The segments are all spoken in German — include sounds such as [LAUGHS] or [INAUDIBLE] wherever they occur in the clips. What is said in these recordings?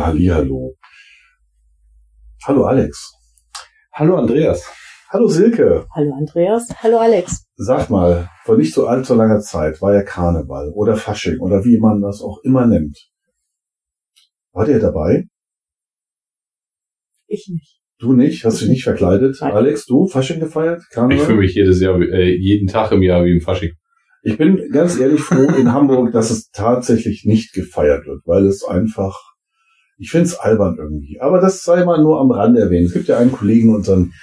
Ja, hallo. Hallo Alex. Hallo Andreas. Hallo Silke. Hallo Andreas. Hallo Alex. Sag mal, vor nicht so allzu langer Zeit war ja Karneval oder Fasching oder wie man das auch immer nennt. War der dabei? Ich nicht. Du nicht? Hast du dich nicht verkleidet? Nein. Alex, du Fasching gefeiert? Karneval? Ich fühle mich jedes Jahr, äh, jeden Tag im Jahr wie im Fasching. Ich bin ganz ehrlich froh in Hamburg, dass es tatsächlich nicht gefeiert wird, weil es einfach, ich finde es albern irgendwie. Aber das sei mal nur am Rande erwähnt. Es gibt ja einen Kollegen, unseren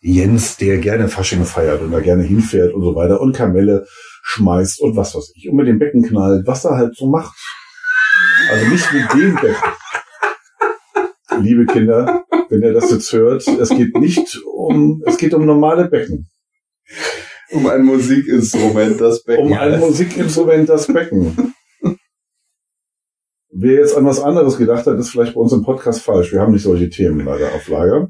Jens, der gerne Fasching feiert und da gerne hinfährt und so weiter und Kamelle schmeißt und was weiß ich und mit dem Becken knallt, was er halt so macht. Also nicht mit dem Becken. Liebe Kinder, wenn ihr das jetzt hört, es geht nicht um, es geht um normale Becken. Um ein Musikinstrument, das Becken. Um ein Musikinstrument das Becken. Wer jetzt an was anderes gedacht hat, ist vielleicht bei uns im Podcast falsch. Wir haben nicht solche Themen leider auf Lager.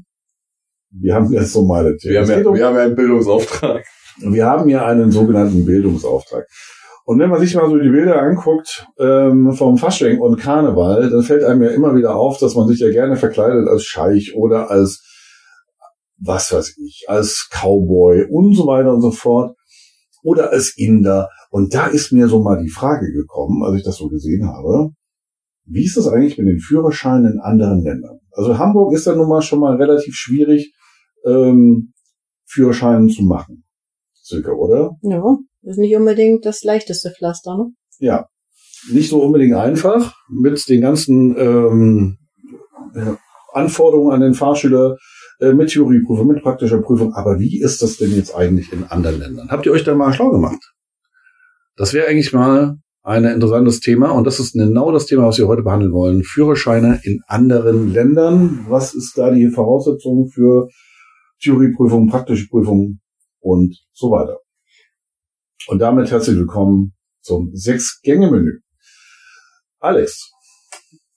Wir haben jetzt normale Themen. wir, haben ja, um- wir haben ja einen Bildungsauftrag. wir haben ja einen sogenannten Bildungsauftrag. Und wenn man sich mal so die Bilder anguckt ähm, vom Fasching und Karneval, dann fällt einem ja immer wieder auf, dass man sich ja gerne verkleidet als Scheich oder als was weiß ich, als Cowboy und so weiter und so fort oder als Inder. Und da ist mir so mal die Frage gekommen, als ich das so gesehen habe, wie ist das eigentlich mit den Führerscheinen in anderen Ländern? Also Hamburg ist ja nun mal schon mal relativ schwierig, ähm, Führerscheinen zu machen. Circa, oder? Ja, ist nicht unbedingt das leichteste Pflaster, ne? Ja. Nicht so unbedingt einfach mit den ganzen ähm, äh, Anforderungen an den Fahrschüler, äh, mit Theorieprüfung, mit praktischer Prüfung. Aber wie ist das denn jetzt eigentlich in anderen Ländern? Habt ihr euch da mal schlau gemacht? Das wäre eigentlich mal ein interessantes Thema und das ist genau das Thema, was wir heute behandeln wollen. Führerscheine in anderen Ländern. Was ist da die Voraussetzung für Theorieprüfung, praktische Prüfung und so weiter? Und damit herzlich willkommen zum Sechs-Gänge-Menü. Alex,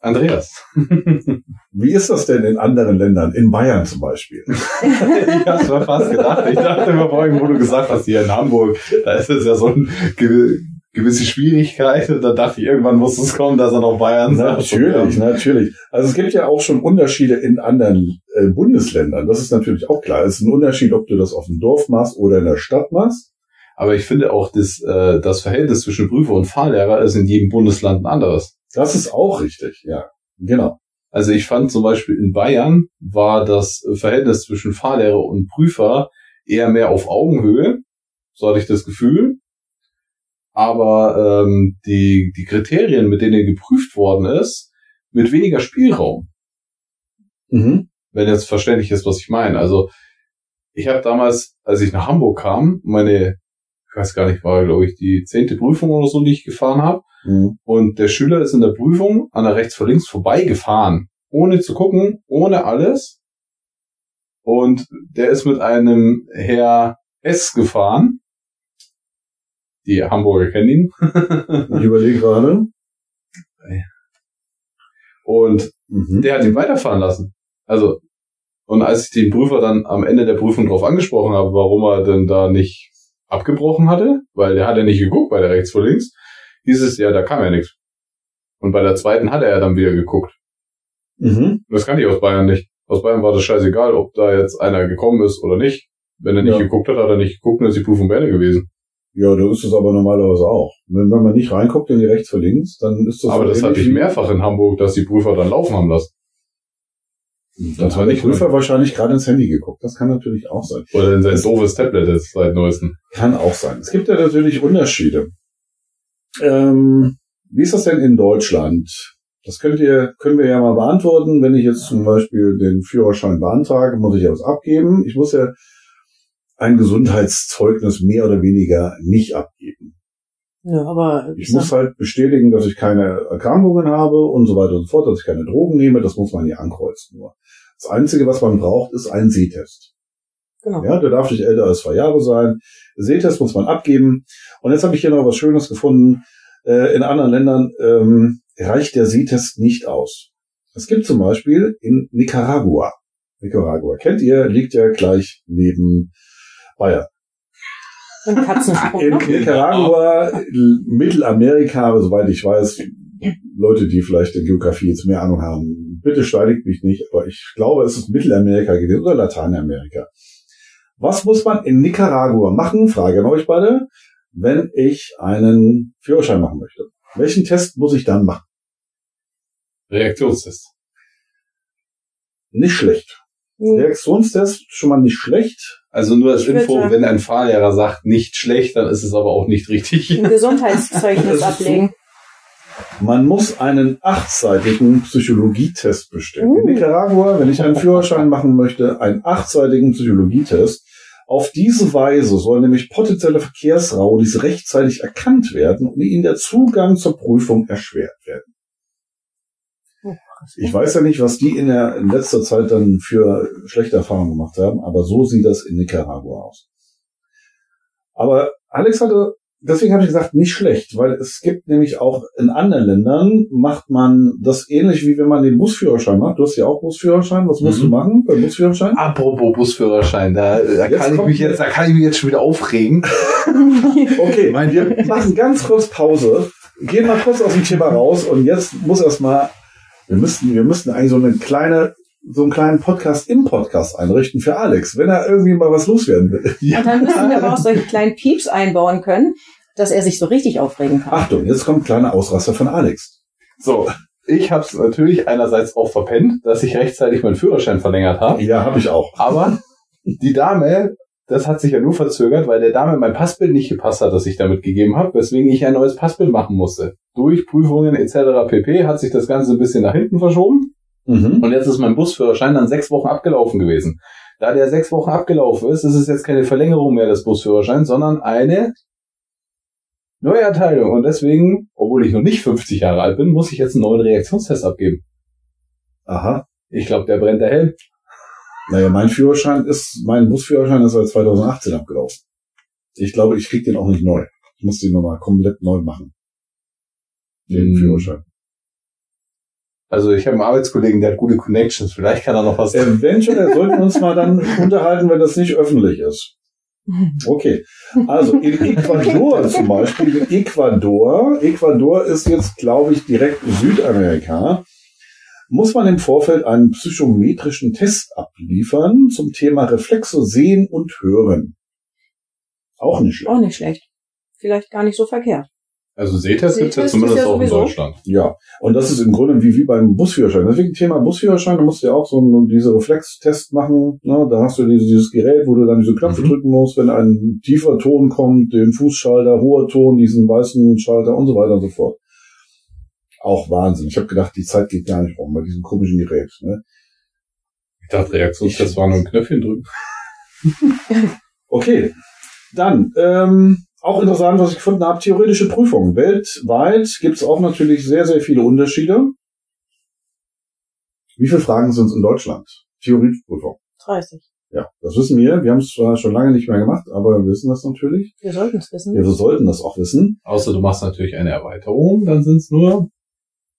Andreas. [LAUGHS] wie ist das denn in anderen Ländern? In Bayern zum Beispiel? [LAUGHS] ich hab's mir fast gedacht. Ich dachte mir vorhin, wo du gesagt hast, hier in Hamburg, da ist es ja so gew gewisse Schwierigkeit. Und da dachte ich, irgendwann muss es kommen, dass er noch Bayern sagt. Natürlich, natürlich. Also es gibt ja auch schon Unterschiede in anderen äh, Bundesländern. Das ist natürlich auch klar. Es ist ein Unterschied, ob du das auf dem Dorf machst oder in der Stadt machst. Aber ich finde auch, das, äh, das Verhältnis zwischen Prüfer und Fahrlehrer ist in jedem Bundesland ein anderes. Das ist auch richtig, ja. Genau. Also ich fand zum Beispiel in Bayern war das Verhältnis zwischen Fahrlehrer und Prüfer eher mehr auf Augenhöhe, so hatte ich das Gefühl. Aber ähm, die, die Kriterien, mit denen geprüft worden ist, mit weniger Spielraum, Mhm. wenn jetzt verständlich ist, was ich meine. Also ich habe damals, als ich nach Hamburg kam, meine, ich weiß gar nicht, war glaube ich die zehnte Prüfung oder so, die ich gefahren habe. Mhm. Und der Schüler ist in der Prüfung an der rechts vor links vorbeigefahren, ohne zu gucken, ohne alles. Und der ist mit einem Herr S gefahren. Die Hamburger kennen ihn. Ich überlege gerade. Und Mhm. der hat ihn weiterfahren lassen. Also, und als ich den Prüfer dann am Ende der Prüfung drauf angesprochen habe, warum er denn da nicht abgebrochen hatte, weil der hat ja nicht geguckt bei der rechts vor links, hieß es, ja, da kam ja nichts. Und bei der zweiten hat er ja dann wieder geguckt. Mhm. Das kann ich aus Bayern nicht. Aus Bayern war das scheißegal, ob da jetzt einer gekommen ist oder nicht. Wenn er nicht Ja. geguckt hat, hat er nicht geguckt und ist die Prüfung beendet gewesen. Ja, das ist es aber normalerweise auch. Wenn, wenn man nicht reinguckt in die rechts vor links, dann ist das Aber so das hatte ich mehrfach in Hamburg, dass die Prüfer dann laufen haben lassen. Dann Das war nicht Prüfer wahrscheinlich gerade ins Handy geguckt. Das kann natürlich auch sein. Oder in sein doofes Tablet jetzt seit neuestem. Kann auch sein. Es gibt ja natürlich Unterschiede. Ähm, wie ist das denn in Deutschland? Das könnt ihr, können wir ja mal beantworten. Wenn ich jetzt zum Beispiel den Führerschein beantrage, muss ich ja was abgeben. Ich muss ja ein Gesundheitszeugnis mehr oder weniger nicht abgeben. Ja, aber Ich muss halt bestätigen, dass ich keine Erkrankungen habe und so weiter und so fort, dass ich keine Drogen nehme. Das muss man hier ankreuzen nur. Das Einzige, was man braucht, ist ein Sehtest. genau. Ja, der darf nicht älter als zwei Jahre sein. Sehtest muss man abgeben. Und jetzt habe ich hier noch was Schönes gefunden. Äh, in anderen Ländern ähm, reicht der Sehtest nicht aus. Es gibt zum Beispiel in Nicaragua. Nicaragua kennt ihr, liegt ja gleich neben Bayern. Und Katzensprung. In? Nicaragua, Mittelamerika, soweit ich weiß, Leute, die vielleicht in Geografie jetzt mehr Ahnung haben, bitte steinigt mich nicht, aber ich glaube, es ist Mittelamerika gewesen oder Lateinamerika. Was muss man in Nicaragua machen, Frage an euch beide, wenn ich einen Führerschein machen möchte? Welchen Test muss ich dann machen? Reaktionstest. Nicht schlecht. Hm. Reaktionstest schon mal nicht schlecht. Also nur als Ich Info, wenn ein Fahrlehrer sagt, nicht schlecht, dann ist es aber auch nicht richtig. Ein Gesundheitszeugnis [LAUGHS] so- ablegen. Man muss einen achtseitigen Psychologietest bestellen. In Uh. Nicaragua, wenn ich einen Führerschein machen möchte, einen achtseitigen Psychologietest. Auf diese Weise soll nämlich potenzielle Verkehrsraulis rechtzeitig erkannt werden und ihnen der Zugang zur Prüfung erschwert werden. Ich weiß ja nicht, was die in, der, in letzter Zeit dann für schlechte Erfahrungen gemacht haben, aber so sieht das in Nicaragua aus. Aber Alex hatte, deswegen habe ich gesagt, nicht schlecht, weil es gibt nämlich auch in anderen Ländern macht man das ähnlich wie wenn man den Busführerschein macht. Du hast ja auch Busführerschein. Was musst Mhm. du machen beim Busführerschein? Apropos Busführerschein, da, da Jetzt kann ich mich jetzt, da kann ich mich jetzt schon wieder aufregen. [LAUGHS] Okay, wir machen ganz kurz Pause, gehen mal kurz aus dem Thema raus und jetzt muss erstmal, wir müssten, wir müssten eigentlich so eine kleine, so einen kleinen Podcast im Podcast einrichten für Alex, wenn er irgendwie mal was loswerden will. Und dann müssen wir aber auch solche kleinen Pieps einbauen können, dass er sich so richtig aufregen kann. Achtung, jetzt kommt ein kleiner Ausraster von Alex. So, ich habe es natürlich einerseits auch verpennt, dass ich rechtzeitig meinen Führerschein verlängert habe. Ja, habe ich auch. Aber die Dame, das hat sich ja nur verzögert, weil der Dame mein Passbild nicht gepasst hat, das ich damit gegeben habe, weswegen ich ein neues Passbild machen musste. Durch Prüfungen etc. pp. hat sich das Ganze ein bisschen nach hinten verschoben. Mhm. Und jetzt ist mein Busführerschein dann sechs Wochen abgelaufen gewesen. Da der sechs Wochen abgelaufen ist, ist es jetzt keine Verlängerung mehr des Busführerscheins, sondern eine Neuerteilung. Und deswegen, obwohl ich noch nicht 50 Jahre alt bin, muss ich jetzt einen neuen Reaktionstest abgeben. Aha. Ich glaube, der brennt der hell. Naja, mein Führerschein ist, mein Busführerschein ist seit 2018 abgelaufen. Ich glaube, ich krieg den auch nicht neu. Ich muss den nochmal komplett neu machen. Den Hm. Führerschein. Also ich habe einen Arbeitskollegen, der hat gute Connections. Vielleicht kann er noch was. Eventuell sollten wir uns mal dann [LAUGHS] unterhalten, wenn das nicht öffentlich ist. [LAUGHS] Okay. Also in Ecuador zum Beispiel, in Ecuador, Ecuador ist jetzt, glaube ich, direkt Südamerika, muss man im Vorfeld einen psychometrischen Test abliefern zum Thema Reflexe sehen und hören. Auch nicht schlecht. Auch nicht schlecht. Vielleicht gar nicht so verkehrt. Also Sehtest gibt's ja Sehtest zumindest ja auch in sowieso. Deutschland. Ja, und das ist im Grunde wie, wie beim Busführerschein. Deswegen Thema Busführerschein, da musst du ja auch so einen, diese Reflextest machen. Ne? Da hast du dieses, dieses Gerät, wo du dann diese Knöpfe Mhm. drücken musst, wenn ein tiefer Ton kommt, den Fußschalter, hoher Ton, diesen weißen Schalter und so weiter und so fort. Auch Wahnsinn. Ich habe gedacht, die Zeit geht gar nicht rum bei diesem komischen Gerät. Ne? Ich dachte, Reaktionstest war nur ein Knöpfchen drücken. [LAUGHS] Okay, dann ähm, auch interessant, was ich gefunden habe, theoretische Prüfungen. Weltweit gibt es auch natürlich sehr, sehr viele Unterschiede. Wie viele Fragen sind es in Deutschland? Theoretische Prüfung. 30. Ja, das wissen wir. Wir haben es zwar schon lange nicht mehr gemacht, aber wir wissen das natürlich. Wir sollten es wissen. Ja, wir sollten das auch wissen. Außer du machst natürlich eine Erweiterung, dann sind's nur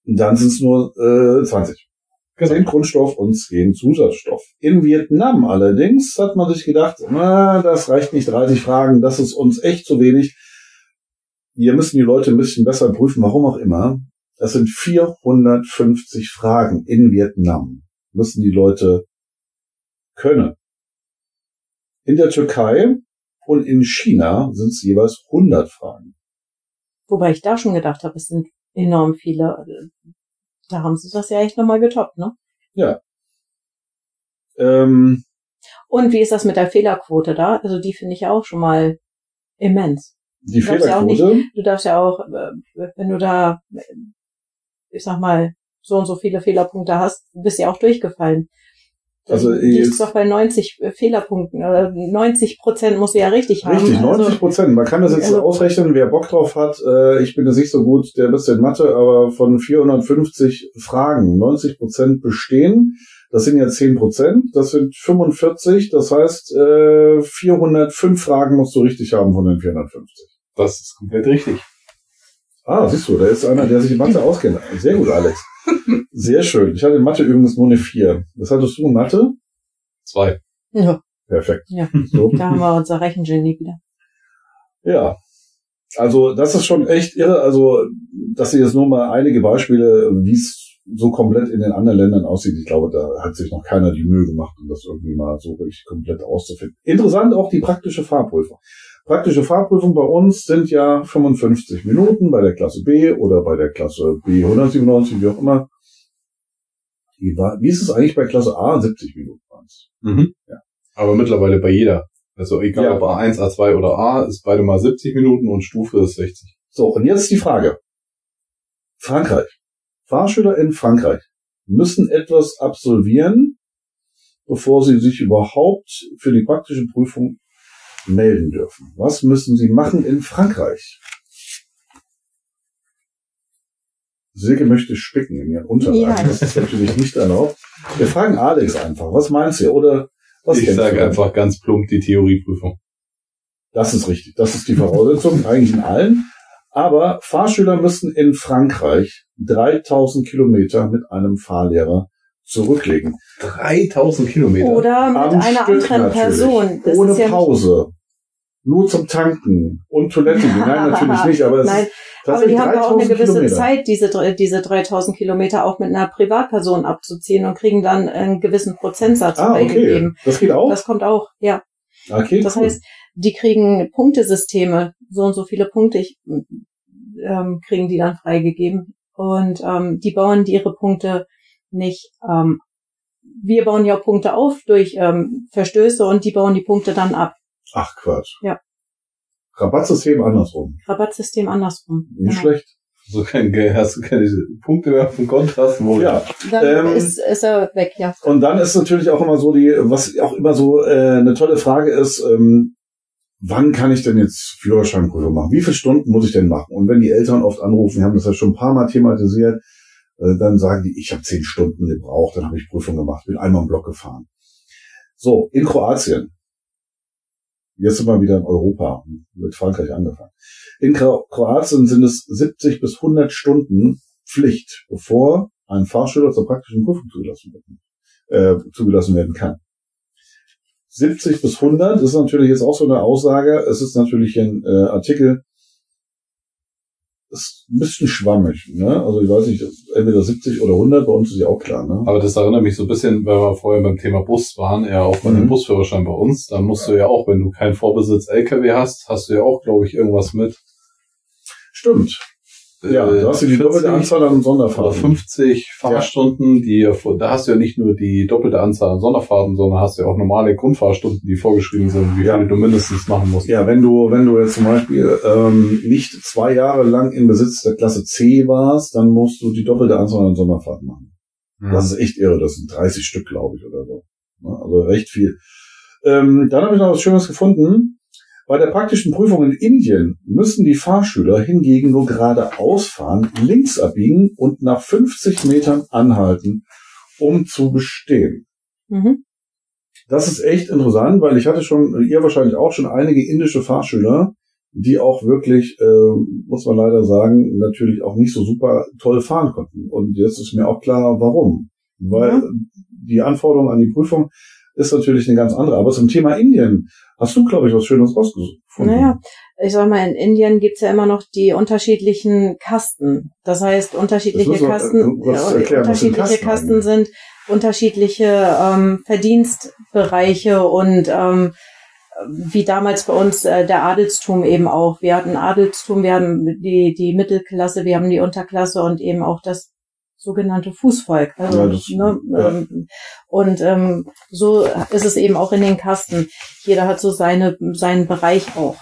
Und dann sind es nur äh, 20. Zehn Grundstoff und zehn Zusatzstoff. In Vietnam allerdings hat man sich gedacht, na, das reicht nicht 30 Fragen, das ist uns echt zu wenig. Hier müssen die Leute ein bisschen besser prüfen, warum auch immer. Das sind 450 Fragen in Vietnam. Müssen die Leute können. In der Türkei und in China sind es jeweils 100 Fragen. Wobei ich da schon gedacht habe, es sind enorm viele. Da haben sie das ja echt nochmal getoppt, ne? Ähm, Und wie ist das mit der Fehlerquote da? Also die finde ich ja auch schon mal immens. die glaub's ja auch nicht. Fehlerquote, Du darfst ja auch, äh, wenn du da, äh, ich sag mal, so und so viele Fehlerpunkte hast, bist du ja auch durchgefallen. Also, Also, die ist doch bei 90 Fehlerpunkten oder 90 Prozent muss sie ja richtig haben. Richtig, Also, 90 Prozent. Man kann das jetzt so also- ausrechnen, wer Bock drauf hat. Äh, ich bin jetzt nicht so gut, der bist in Mathe, aber von 450 Fragen 90 Prozent bestehen. Das sind ja 10 Prozent. Das sind 45. Das heißt, äh, 405 Fragen musst du richtig haben von den 450. Das ist komplett richtig. Ah, siehst du, da ist einer, der sich in Mathe auskennt. Sehr gut, Alex. Sehr schön. Ich hatte in Mathe übrigens nur eine 4. Was hattest du in Mathe? Zwei. ja, Perfekt. Ja. So. da haben wir unser Rechengenie wieder. Ja. Also das ist schon echt irre. Also dass sie jetzt nur mal einige Beispiele, wie es so komplett in den anderen Ländern aussieht. Ich glaube, da hat sich noch keiner die Mühe gemacht, um das irgendwie mal so wirklich komplett auszufinden. Interessant auch die praktische Fahrprüfung. Praktische Fahrprüfung bei uns sind ja 55 Minuten bei der Klasse B oder bei der Klasse B 197, wie auch immer. Wie, war, wie ist es eigentlich bei Klasse A? 70 Minuten waren es. Mhm. Ja. Aber mittlerweile bei jeder. Also egal Ja. ob A1, A2 oder A, ist beide mal 70 Minuten und Stufe ist 60. So, und jetzt die Frage. Frankreich. Fahrschüler in Frankreich müssen etwas absolvieren, bevor sie sich überhaupt für die praktische Prüfung melden dürfen. Was müssen sie machen in Frankreich? Silke möchte spicken in ihren Unterlagen. Ja. Das ist natürlich nicht erlaubt. Wir fragen Alex einfach. Was meinst du? Oder was ich sage einfach ganz plump die Theorieprüfung. Das ist richtig. Das ist die Voraussetzung, [LAUGHS] eigentlich in allen. Aber Fahrschüler müssen in Frankreich 3000 Kilometer mit einem Fahrlehrer zurücklegen. 3000 Kilometer. Oder mit Am einer Stück anderen natürlich. Person. Das Ohne ist ja Pause. Nur zum Tanken und Toilette. gehen. Nein, natürlich nicht, aber es [LAUGHS] Nein, aber die haben ja auch eine 3000 gewisse Kilometer. Zeit, diese, diese 3000 Kilometer auch mit einer Privatperson abzuziehen und kriegen dann einen gewissen Prozentsatz Ah, okay. freigegeben. Das geht auch? Das kommt auch, ja. okay, Das cool. heißt, die kriegen Punktesysteme, so und so viele Punkte ich, ähm, kriegen die dann freigegeben. Und ähm, die bauen die ihre Punkte nicht. Ähm, wir bauen ja Punkte auf durch ähm, Verstöße und die bauen die Punkte dann ab. Ach Quatsch. Ja. Rabattsystem andersrum. Rabattsystem andersrum. Nicht Genau. schlecht. So kein Geld, hast du keine Punkte mehr vom Kontrast, wo Ja. Dann Ähm, ist, ist er weg, ja. Und dann ist natürlich auch immer so die, was auch immer so äh, eine tolle Frage ist, ähm, wann kann ich denn jetzt Führerscheinprüfung machen? Wie viele Stunden muss ich denn machen? Und wenn die Eltern oft anrufen, wir haben das ja schon ein paar Mal thematisiert, äh, dann sagen die, ich habe zehn Stunden gebraucht, dann habe ich Prüfung gemacht, bin einmal im Block gefahren. So, in Kroatien. Jetzt sind wir wieder in Europa, mit Frankreich angefangen. In Kro Kroatien sind es 70 bis 100 Stunden Pflicht, bevor ein Fahrschüler zur praktischen Prüfung zugelassen werden, äh, zugelassen werden kann. 70 bis 100 ist natürlich jetzt auch so eine Aussage. Es ist natürlich ein äh, Artikel, ist ein bisschen schwammig. Ne? Also ich weiß nicht, entweder 70 oder 100, bei uns ist ja auch klar. Ne? Aber das erinnert mich so ein bisschen, weil wir vorher beim Thema Bus waren, ja auch bei Mhm. dem Busführerschein bei uns. Da musst du ja auch, wenn du keinen Vorbesitz LKW hast, hast du ja auch, glaube ich, irgendwas mit. Stimmt. Ja, äh, du hast ja die doppelte 40 Anzahl an Sonderfahrten. 50 Fahrstunden, die ja vor- da hast du ja nicht nur die doppelte Anzahl an Sonderfahrten, sondern hast ja auch normale Grundfahrstunden, die vorgeschrieben sind, wie Ja. viele du mindestens machen musst. Ja, wenn du, wenn du jetzt zum Beispiel ähm, nicht zwei Jahre lang in Besitz der Klasse C warst, dann musst du die doppelte Anzahl an Sonderfahrten machen. Mhm. Das ist echt irre. Das sind 30 Stück, glaube ich, oder so. Ne? Also recht viel. Ähm, dann habe ich noch was Schönes gefunden. Bei der praktischen Prüfung in Indien müssen die Fahrschüler hingegen nur geradeaus fahren, links abbiegen und nach 50 Metern anhalten, um zu bestehen. Mhm. Das ist echt interessant, weil ich hatte schon, ihr wahrscheinlich auch schon einige indische Fahrschüler, die auch wirklich, äh, muss man leider sagen, natürlich auch nicht so super toll fahren konnten. Und jetzt ist mir auch klar, warum. Weil Ja. die Anforderung an die Prüfung ist natürlich eine ganz andere. Aber zum Thema Indien hast du, glaube ich, was Schönes rausgefunden. Naja, ich sag mal, in Indien gibt's ja immer noch die unterschiedlichen Kasten. Das heißt, unterschiedliche Das äh, Kasten, ja, erklären, unterschiedliche Kasten Kasten sind unterschiedliche ähm, Verdienstbereiche und ähm, wie damals bei uns äh, der Adelstum eben auch. Wir hatten Adelstum, wir haben die, die Mittelklasse, wir haben die Unterklasse und eben auch das sogenannte Fußvolk. Also, Ja, das- ne, ja. ähm, und ähm, so ist es eben auch in den Kasten. Jeder hat so seine, seinen Bereich auch.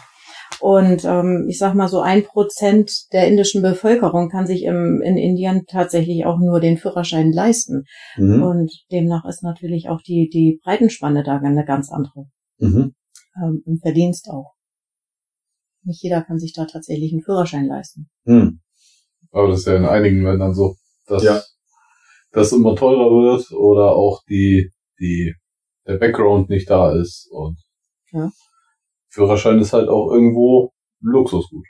Und ähm, ich sag mal, so ein Prozent der indischen Bevölkerung kann sich im, in Indien tatsächlich auch nur den Führerschein leisten. Mhm. Und demnach ist natürlich auch die, die Breitenspanne da eine ganz andere. Mhm. Ähm, Im Verdienst auch. Nicht jeder kann sich da tatsächlich einen Führerschein leisten. Mhm. Aber das ist ja in einigen Ländern so, dass Ja. das immer teurer wird oder auch die, die, der Background nicht da ist und Ja. Führerschein ist halt auch irgendwo Luxusgut.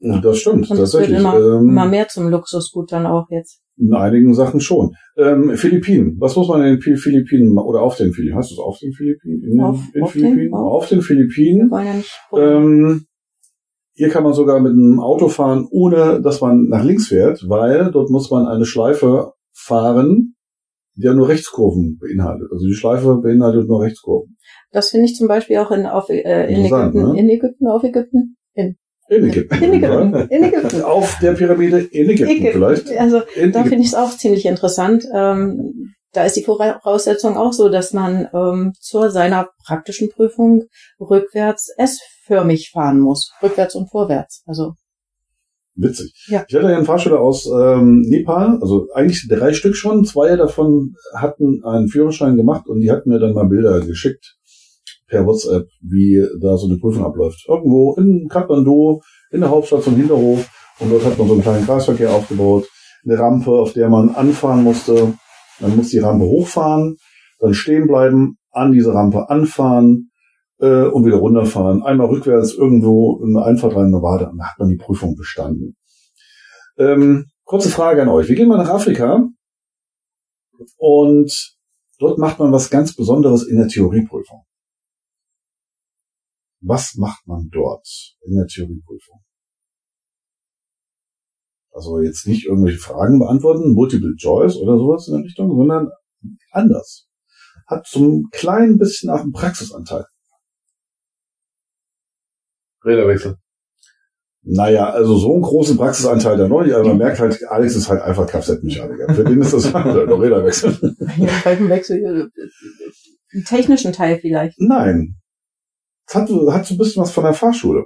Das stimmt, Und es tatsächlich. immer, Ähm, immer mehr zum Luxusgut dann auch jetzt. In einigen Sachen schon. Ähm, Philippinen. Was muss man in den Pi- Philippinen oder auf den Philippinen? Heißt das auf den Philippinen? In, Auf- in auf den? Philippinen? Auf. Auf den Wir Philippinen. wollen ja nicht. Ähm, hier kann man sogar mit einem Auto fahren, ohne dass man nach links fährt, weil dort muss man eine Schleife fahren, die ja nur Rechtskurven beinhaltet. Also die Schleife beinhaltet nur Rechtskurven. Das finde ich zum Beispiel auch in, auf, äh, in Ägypten. ne? In Ägypten, auf Ägypten. In, In Ägypten. in Ägypten. [LAUGHS] In Ägypten. Auf der Pyramide in Ägypten, Ägypten. vielleicht. Also In da finde ich es auch ziemlich interessant. Ähm, da ist die Voraussetzung auch so, dass man ähm, zu seiner praktischen Prüfung rückwärts S-förmig fahren muss. Rückwärts und vorwärts. Also Witzig. Ja. Ich hatte ja einen Fahrschüler aus ähm, Nepal, also eigentlich drei Stück schon. Zwei davon hatten einen Führerschein gemacht und die hatten mir dann mal Bilder geschickt per WhatsApp, wie da so eine Prüfung abläuft. Irgendwo in Kathmandu, in der Hauptstadt zum Hinterhof. Und dort hat man so einen kleinen Kreisverkehr aufgebaut. Eine Rampe, auf der man anfahren musste. Man muss die Rampe hochfahren, dann stehen bleiben, an diese Rampe anfahren, äh, und wieder runterfahren. Einmal rückwärts irgendwo in eine Einfahrt rein, Nevada, dann hat man die Prüfung bestanden. Ähm, kurze Frage an euch. Wir gehen mal nach Afrika und dort macht man was ganz Besonderes in der Theorieprüfung. Was macht man dort in der Theorieprüfung? Also jetzt nicht irgendwelche Fragen beantworten, Multiple Choice oder sowas in der Richtung, sondern anders. Hat so ein klein bisschen auch einen Praxisanteil. Räderwechsel. Naja, also so einen großen Praxisanteil da noch nicht, aber man merkt halt, Alex ist halt einfach Kfz-Mechaniker. Für den ist das halt der Räderwechsel. Reifenwechsel, äh, einen technischen Teil vielleicht. Nein. Es hat, hat so ein bisschen was von der Fahrschule.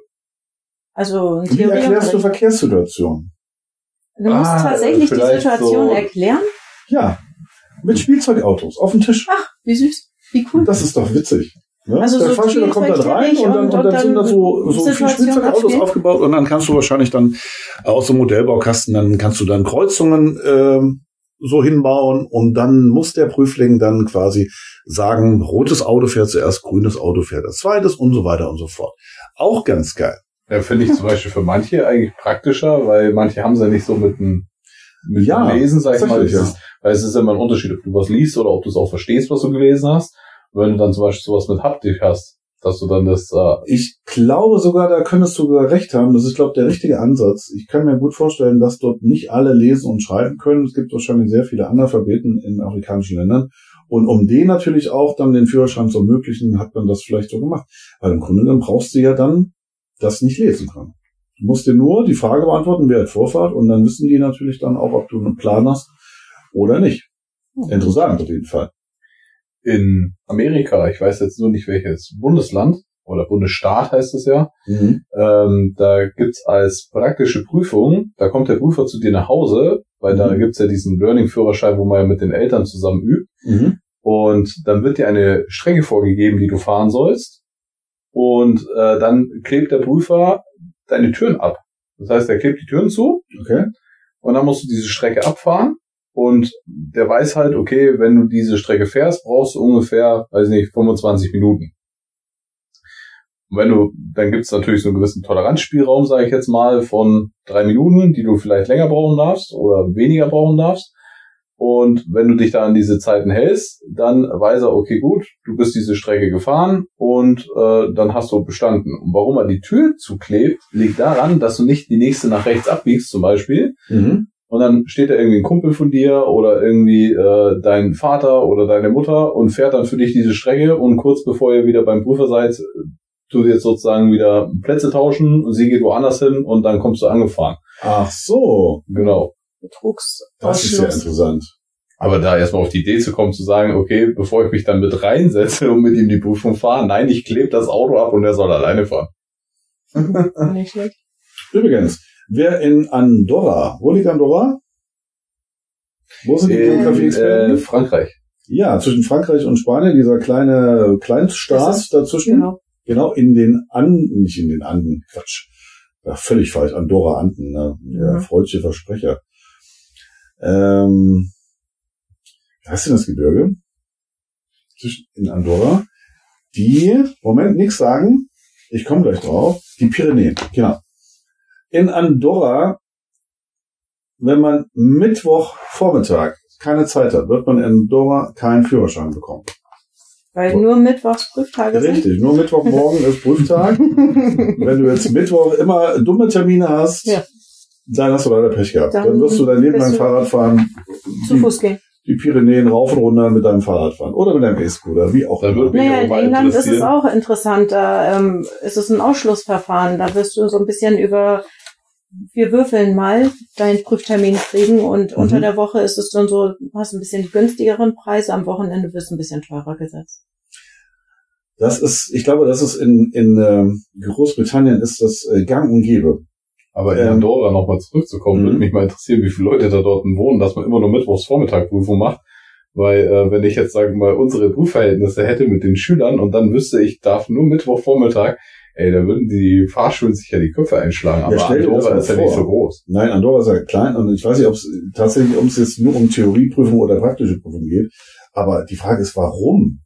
Also ein Wie erklärst du. Verkehrssituationen? Du musst Ah, tatsächlich die Situation so- erklären. Ja. Mit Spielzeugautos auf dem Tisch. Ach, wie süß, wie cool. Das ist doch witzig. Ne? Also der so Fahrschüler kommt dann rein und dann, und dann, sind da so, so Situation Spielzeugautos aufgebaut und dann kannst du wahrscheinlich dann aus dem Modellbaukasten, dann kannst du dann Kreuzungen ähm, so hinbauen und dann muss der Prüfling dann quasi sagen, rotes Auto fährt zuerst, grünes Auto fährt als zweites und so weiter und so fort. Auch ganz geil. Ja, finde ich zum Beispiel für manche eigentlich praktischer, weil manche haben es ja nicht so mit dem mit Ja, dem Lesen, sag ich mal. ist, weil es ist immer ein Unterschied, ob du was liest oder ob du es auch verstehst, was du gelesen hast. Wenn du dann zum Beispiel sowas mit Haptik hast, dass du dann das äh, Ich glaube sogar, da könntest du sogar recht haben. Das ist, glaube ich, der richtige Ansatz. Ich kann mir gut vorstellen, dass dort nicht alle lesen und schreiben können. Es gibt wahrscheinlich sehr viele Analphabeten in afrikanischen Ländern. Und um denen natürlich auch dann den Führerschein zu ermöglichen, hat man das vielleicht so gemacht. Weil im Grunde genommen brauchst du ja dann das nicht lesen können. Du musst dir nur die Frage beantworten, wer hat Vorfahrt, und dann wissen die natürlich dann auch, ob du einen Plan hast oder nicht. Interessant auf jeden Fall. In Amerika, ich weiß jetzt nur nicht welches Bundesland oder Bundesstaat heißt es ja, Mhm. ähm, da gibt's als praktische Prüfung, da kommt der Prüfer zu dir nach Hause, weil da Mhm. gibt's ja diesen Learning-Führerschein, wo man ja mit den Eltern zusammen übt. Mhm. Und dann wird dir eine Strecke vorgegeben, die du fahren sollst. Und äh, dann klebt der Prüfer deine Türen ab. Das heißt, er klebt die Türen zu Okay. und dann musst du diese Strecke abfahren. Und der weiß halt, okay, wenn du diese Strecke fährst, brauchst du ungefähr, weiß nicht, 25 Minuten. Und wenn du, dann gibt's natürlich so einen gewissen Toleranzspielraum, sage ich jetzt mal, von drei Minuten, die du vielleicht länger brauchen darfst oder weniger brauchen darfst. Und wenn du dich da an diese Zeiten hältst, dann weiß er, okay, gut, du bist diese Strecke gefahren und äh, dann hast du bestanden. Und warum er die Tür zuklebt, liegt daran, dass du nicht die nächste nach rechts abbiegst zum Beispiel. Mhm. Und dann steht da irgendwie ein Kumpel von dir oder irgendwie äh, dein Vater oder deine Mutter und fährt dann für dich diese Strecke und kurz bevor ihr wieder beim Prüfer seid, tut ihr jetzt sozusagen wieder Plätze tauschen und sie geht woanders hin und dann kommst du angefahren. Ach so. Genau. Das ist ja Betrugsausschluss. interessant. Aber da erstmal auf die Idee zu kommen, zu sagen, okay, bevor ich mich dann mit reinsetze und mit ihm die Prüfung fahre, nein, ich klebe das Auto ab und er soll alleine fahren. [LAUGHS] Nicht schlecht. Übrigens, wer in Andorra, wo liegt Andorra? Wo sind die Geografie-Experten? äh, Frankreich. ja, zwischen Frankreich und Spanien, dieser kleine ist- dazwischen. Genau. Genau, in den Anden, nicht in den Anden, Quatsch. Ja, völlig falsch, Andorra Anden, ne? Der Mhm. freudsche Versprecher. Ähm, wie heißt denn das Gebirge? Zwischen, in Andorra. Die, Moment, nichts sagen. Ich komme gleich drauf. Die Pyrenäen, genau. In Andorra, wenn man Mittwochvormittag keine Zeit hat, wird man in Andorra keinen Führerschein bekommen. Weil nur Mittwochs Prüftage sind. Richtig, nur Mittwochmorgen ist Prüftag. [LAUGHS] Wenn du jetzt Mittwoch immer dumme Termine hast, Ja. dann hast du leider Pech gehabt. Dann, Dann wirst du dein Leben lang Fahrrad fahren, Zu die, Fuß gehen. die Pyrenäen rauf und runter mit deinem Fahrrad fahren. Oder mit deinem E-Scooter, wie auch immer. Naja, in England ist es auch interessant. Da ähm, ist es ein Ausschlussverfahren. Da wirst du so ein bisschen über wir würfeln mal deinen Prüftermin kriegen und Mhm. unter der Woche ist es dann so, du hast ein bisschen die günstigeren Preise, am Wochenende wirst du ein bisschen teurer gesetzt. Das ist, ich glaube, das ist in, in ähm, Großbritannien ist das äh, gang und gäbe. Aber in Ähm, Andorra nochmal zurückzukommen, mhm. würde mich mal interessieren, wie viele Leute da dort wohnen, dass man immer nur Mittwochs Vormittag Prüfung macht. Weil äh, wenn ich jetzt, sagen wir mal, unsere Prüfverhältnisse hätte mit den Schülern und dann wüsste ich, darf nur Mittwochvormittag, ey, da würden die Fahrschulen sich ja die Köpfe einschlagen. Aber stell dir das Andorra ist ja vor. nicht so groß. Nein, Andorra ist ja klein und ich weiß nicht, ob es tatsächlich um es jetzt nur um Theorieprüfung oder praktische Prüfung geht. Aber die Frage ist, warum?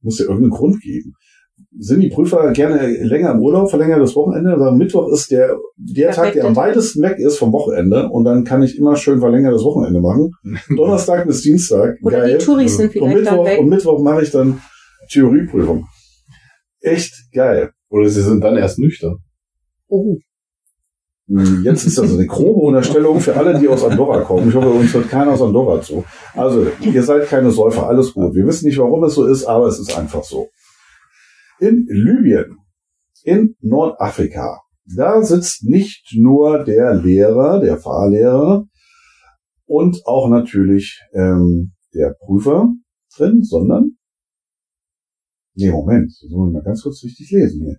Muss ja irgendeinen Grund geben. Sind die Prüfer gerne länger im Urlaub, verlängern das Wochenende? Sagen, Mittwoch ist der, der Tag, der am weitesten weg ist vom Wochenende und dann kann ich immer schön verlängert das Wochenende machen. [LAUGHS] Donnerstag bis Dienstag, Oder geil. die Touris sind Und vielleicht dann Mittwoch, weg. und Mittwoch mache ich dann Theorieprüfung. Echt geil. Oder sie sind dann erst nüchtern. Oh. Hm, Jetzt ist das eine grobe Unterstellung für alle, die aus Andorra kommen. Ich hoffe, uns hört keiner aus Andorra zu. Also, ihr seid keine Säufer, alles gut. Wir wissen nicht, warum es so ist, aber es ist einfach so. In Libyen, in Nordafrika, da sitzt nicht nur der Lehrer, der Fahrlehrer und auch natürlich ähm, der Prüfer drin, sondern Nee, Moment, das muss ich mal ganz kurz richtig lesen hier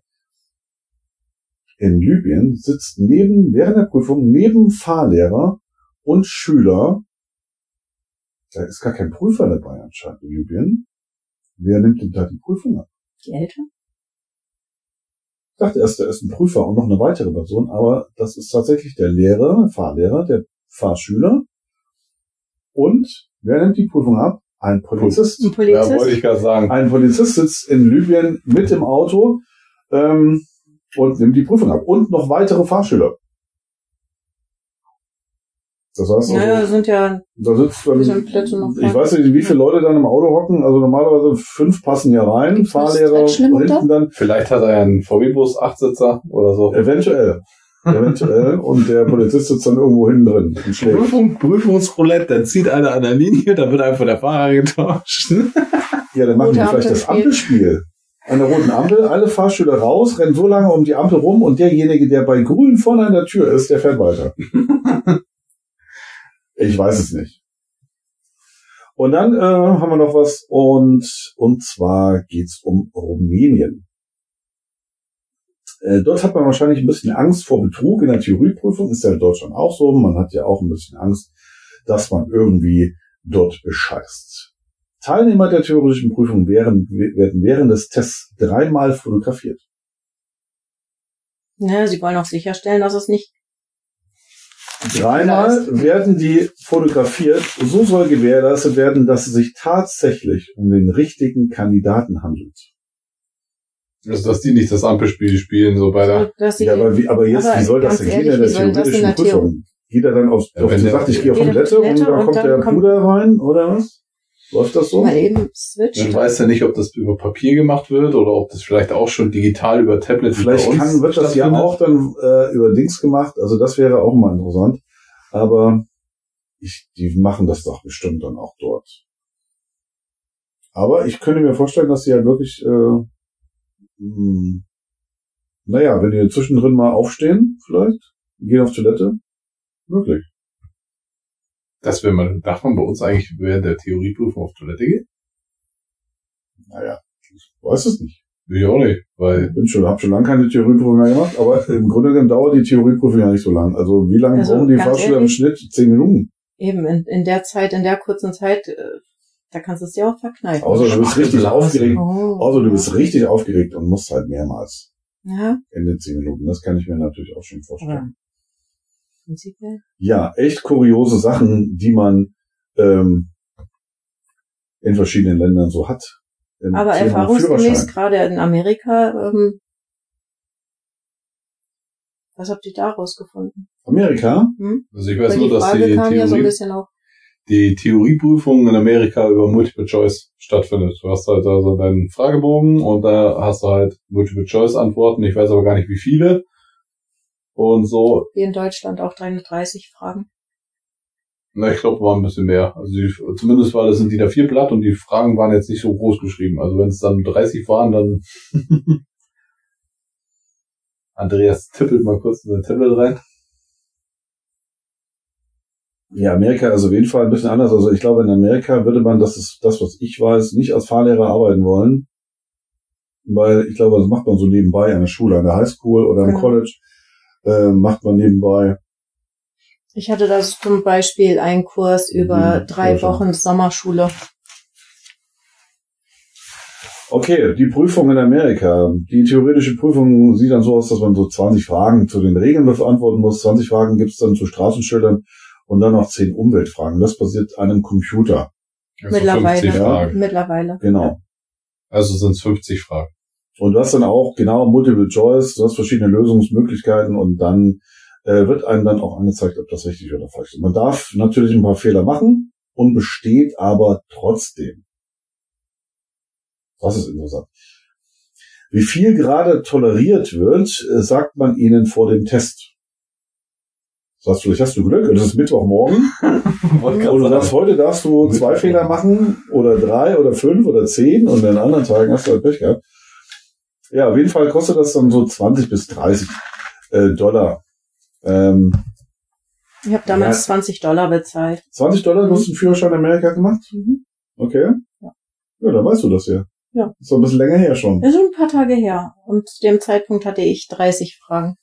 in Libyen sitzt neben, während der Prüfung neben Fahrlehrer und Schüler, da ist gar kein Prüfer dabei anscheinend in Libyen. Wer nimmt denn da die Prüfung ab? Die Eltern? Ich dachte erst, da ist ein Prüfer und noch eine weitere Person, aber das ist tatsächlich der Lehrer, Fahrlehrer, der Fahrschüler. Und wer nimmt die Prüfung ab? Ein Polizist. Ein Ja, Polizist? wollte ich gerade sagen. Ein Polizist sitzt in Libyen mit im Auto ähm, und nimmt die Prüfung ab. Und noch weitere Fahrschüler. Das heißt, also, naja, sind ja da sitzt noch ich weiß nicht, wie viele Leute dann im Auto hocken. Also normalerweise fünf passen ja rein. Gibt's Fahrlehrer hinten dann Vielleicht hat er ja einen VW-Bus, Achtsitzer oder so. eventuell. Eventuell. und der Polizist sitzt dann irgendwo hinten drin und schläft. Prüfung, Prüfungsroulette, dann zieht einer an der Linie, dann wird einfach der Fahrer getauscht. Ja, dann machen die vielleicht das Ampelspiel. An der roten Ampel, alle Fahrschüler raus, rennen so lange um die Ampel rum und derjenige, der bei grün vorne an der Tür ist, der fährt weiter. [LAUGHS] ich weiß es nicht. Und dann äh, haben wir noch was und und zwar geht's um Rumänien. Äh, dort hat man wahrscheinlich ein bisschen Angst vor Betrug in der Theorieprüfung, ist ja in Deutschland auch so. Man hat ja auch ein bisschen Angst, dass man irgendwie dort bescheißt. Teilnehmer der theoretischen Prüfung wären, werden während des Tests dreimal fotografiert. Ja, sie wollen auch sicherstellen, dass es nicht. Dreimal werden die fotografiert. So soll gewährleistet werden, dass es sich tatsächlich um den richtigen Kandidaten handelt. Also, dass die nicht das Ampelspiel spielen, so bei der, sie, Ja, aber, wie, aber jetzt, Aber wie soll das denn gehen in der theoretischen Prüfung? Geht er dann auf, Ja, auf wenn die der- sagt, ich gehe auf auf Toilette und und kommt dann der kommt- Bruder rein, oder was? Läuft das so? mal eben switcht. man weiß ja nicht, ob das über Papier gemacht wird oder ob das vielleicht auch schon digital über Tablet Vielleicht bei uns kann, wird das ja auch dann äh, über Dings gemacht. Also das wäre auch mal interessant. Aber ich, die machen das doch bestimmt dann auch dort. Aber ich könnte mir vorstellen, dass sie halt wirklich, äh, mh, naja, wenn die zwischendrin mal aufstehen, vielleicht, gehen auf Toilette, möglich. Das wäre man, darf man bei uns eigentlich während der Theorieprüfung auf Toilette gehen? Naja, ich weiß es nicht. Ich auch nicht, weil Ich bin schon, habe schon lange keine Theorieprüfung mehr gemacht, aber im Grunde genommen dauert die Theorieprüfung ja nicht so lang. Also wie lange Also, brauchen die Fahrschüler im Schnitt? Zehn Minuten. Eben in, in der Zeit, in der kurzen Zeit, äh, da kannst du es dir auch verkneifen. Außer du bist richtig aufgeregt. oh. Außer du bist richtig aufgeregt und musst halt mehrmals Ja, in den zehn Minuten. Das kann ich mir natürlich auch schon vorstellen. prinzipiell. Ja, echt kuriose Sachen, die man ähm, in verschiedenen Ländern so hat. Im Aber Thema erfahrungsgemäß, Führerschein. gerade in Amerika, ähm, was habt ihr da rausgefunden? Amerika, Hm? also ich weiß Weil nur, die dass Frage die kam ja so ein Theorie, bisschen auch. Die Theorieprüfung in Amerika über Multiple Choice stattfindet. Du hast halt also deinen Fragebogen und da hast du halt Multiple Choice Antworten. Ich weiß aber gar nicht wie viele. Und so. Wie in Deutschland auch 330 Fragen. Na, ich glaube, war ein bisschen mehr. Also die, zumindest war das sind die da vier Blatt und die Fragen waren jetzt nicht so groß geschrieben. Also wenn es dann 30 waren, dann [LAUGHS] Andreas tippelt mal kurz in sein Tablet rein. Ja, Amerika ist auf jeden Fall ein bisschen anders. Also ich glaube, in Amerika würde man, das ist das, was ich weiß, nicht als Fahrlehrer arbeiten wollen. Weil ich glaube, das macht man so nebenbei an der Schule, an der Highschool oder im Genau. College. Äh, macht man nebenbei. Ich hatte da zum Beispiel einen Kurs über Mhm, drei. Wochen Sommerschule. Okay, die Prüfung in Amerika. Die theoretische Prüfung sieht dann so aus, dass man so 20 Fragen zu den Regeln beantworten muss. 20 Fragen gibt's dann zu Straßenschildern und dann noch 10 Umweltfragen. Das basiert an einem Computer. Also Mittlerweile. 50 Fragen. Mittlerweile. Genau. Also sind es 50 Fragen. Und du hast dann auch genau Multiple Choice, du hast verschiedene Lösungsmöglichkeiten und dann äh, wird einem dann auch angezeigt, ob das richtig oder falsch ist. Man darf natürlich ein paar Fehler machen und besteht aber trotzdem. Das ist interessant. Wie viel gerade toleriert wird, äh, sagt man ihnen vor dem Test. Sagst du, vielleicht hast du Glück, und es ist Mittwochmorgen. [LAUGHS] Und du sagst, heute darfst du zwei Fehler machen oder drei oder fünf oder zehn und an anderen Tagen hast du halt Pech gehabt. Ja, auf jeden Fall kostet das dann so 20 bis 30 äh, Dollar. Ähm, Ich habe damals Ja. 20 Dollar bezahlt. 20 Dollar, du hast einen Führerschein in Amerika gemacht? Mhm. Okay. Ja. Ja, dann weißt du das ja. Ja. Ist doch ein bisschen länger her schon. Ist schon ein paar Tage her. Und zu dem Zeitpunkt hatte ich 30 Fragen.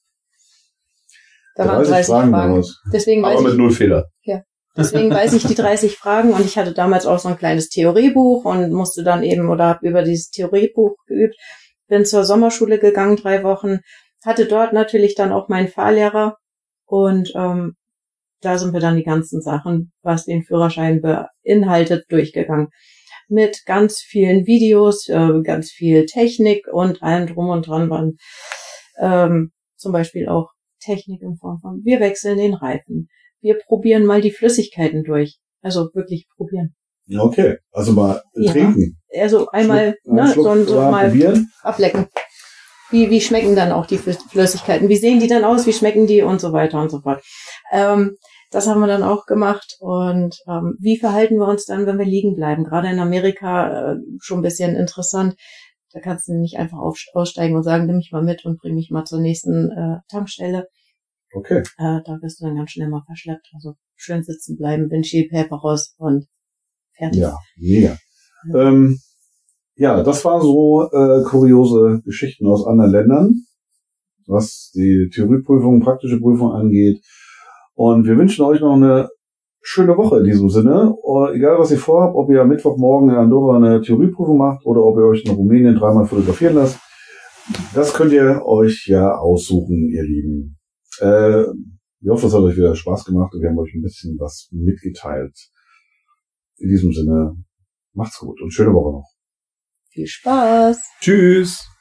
Da waren 30 Fragen. damals. Deswegen weiß, Aber mit ich, null Fehler. [LAUGHS] deswegen weiß ich die 30 Fragen und ich hatte damals auch so ein kleines Theoriebuch und musste dann eben oder habe über dieses Theoriebuch geübt. Bin zur Sommerschule gegangen, drei Wochen, hatte dort natürlich dann auch meinen Fahrlehrer und ähm, da sind wir dann die ganzen Sachen, was den Führerschein beinhaltet, durchgegangen. Mit ganz vielen Videos, äh, ganz viel Technik und allem drum und dran waren ähm, zum Beispiel auch Technik in Form von, wir wechseln den Reifen, wir probieren mal die Flüssigkeiten durch. Also wirklich probieren. Okay, also mal Ja. trinken. Also einmal Schluck, ne, Schluck so, so mal probieren. ablecken. Wie, wie schmecken dann auch die Flüss- Flüssigkeiten? Wie sehen die dann aus? Wie schmecken die? Und so weiter und so fort. Ähm, das haben wir dann auch gemacht. Und ähm, wie verhalten wir uns dann, wenn wir liegen bleiben? Gerade in Amerika äh, schon ein bisschen interessant. Da kannst du nicht einfach auf, aussteigen und sagen, nimm mich mal mit und bring mich mal zur nächsten äh, Tankstelle. Okay. Äh, da wirst du dann ganz schnell mal verschleppt. Also schön sitzen bleiben, Windshield Paper raus und fertig. Ja, mega. Ähm, ja, das waren so äh, kuriose Geschichten aus anderen Ländern, was die Theorieprüfung, praktische Prüfung angeht. Und wir wünschen euch noch eine schöne Woche in diesem Sinne. Und egal, was ihr vorhabt, ob ihr am Mittwochmorgen in Andorra eine Theorieprüfung macht oder ob ihr euch in Rumänien dreimal fotografieren lasst, das könnt ihr euch ja aussuchen, ihr Lieben. Äh, ich hoffe, es hat euch wieder Spaß gemacht und wir haben euch ein bisschen was mitgeteilt. In diesem Sinne, macht's gut und schöne Woche noch. Viel Spaß! Tschüss.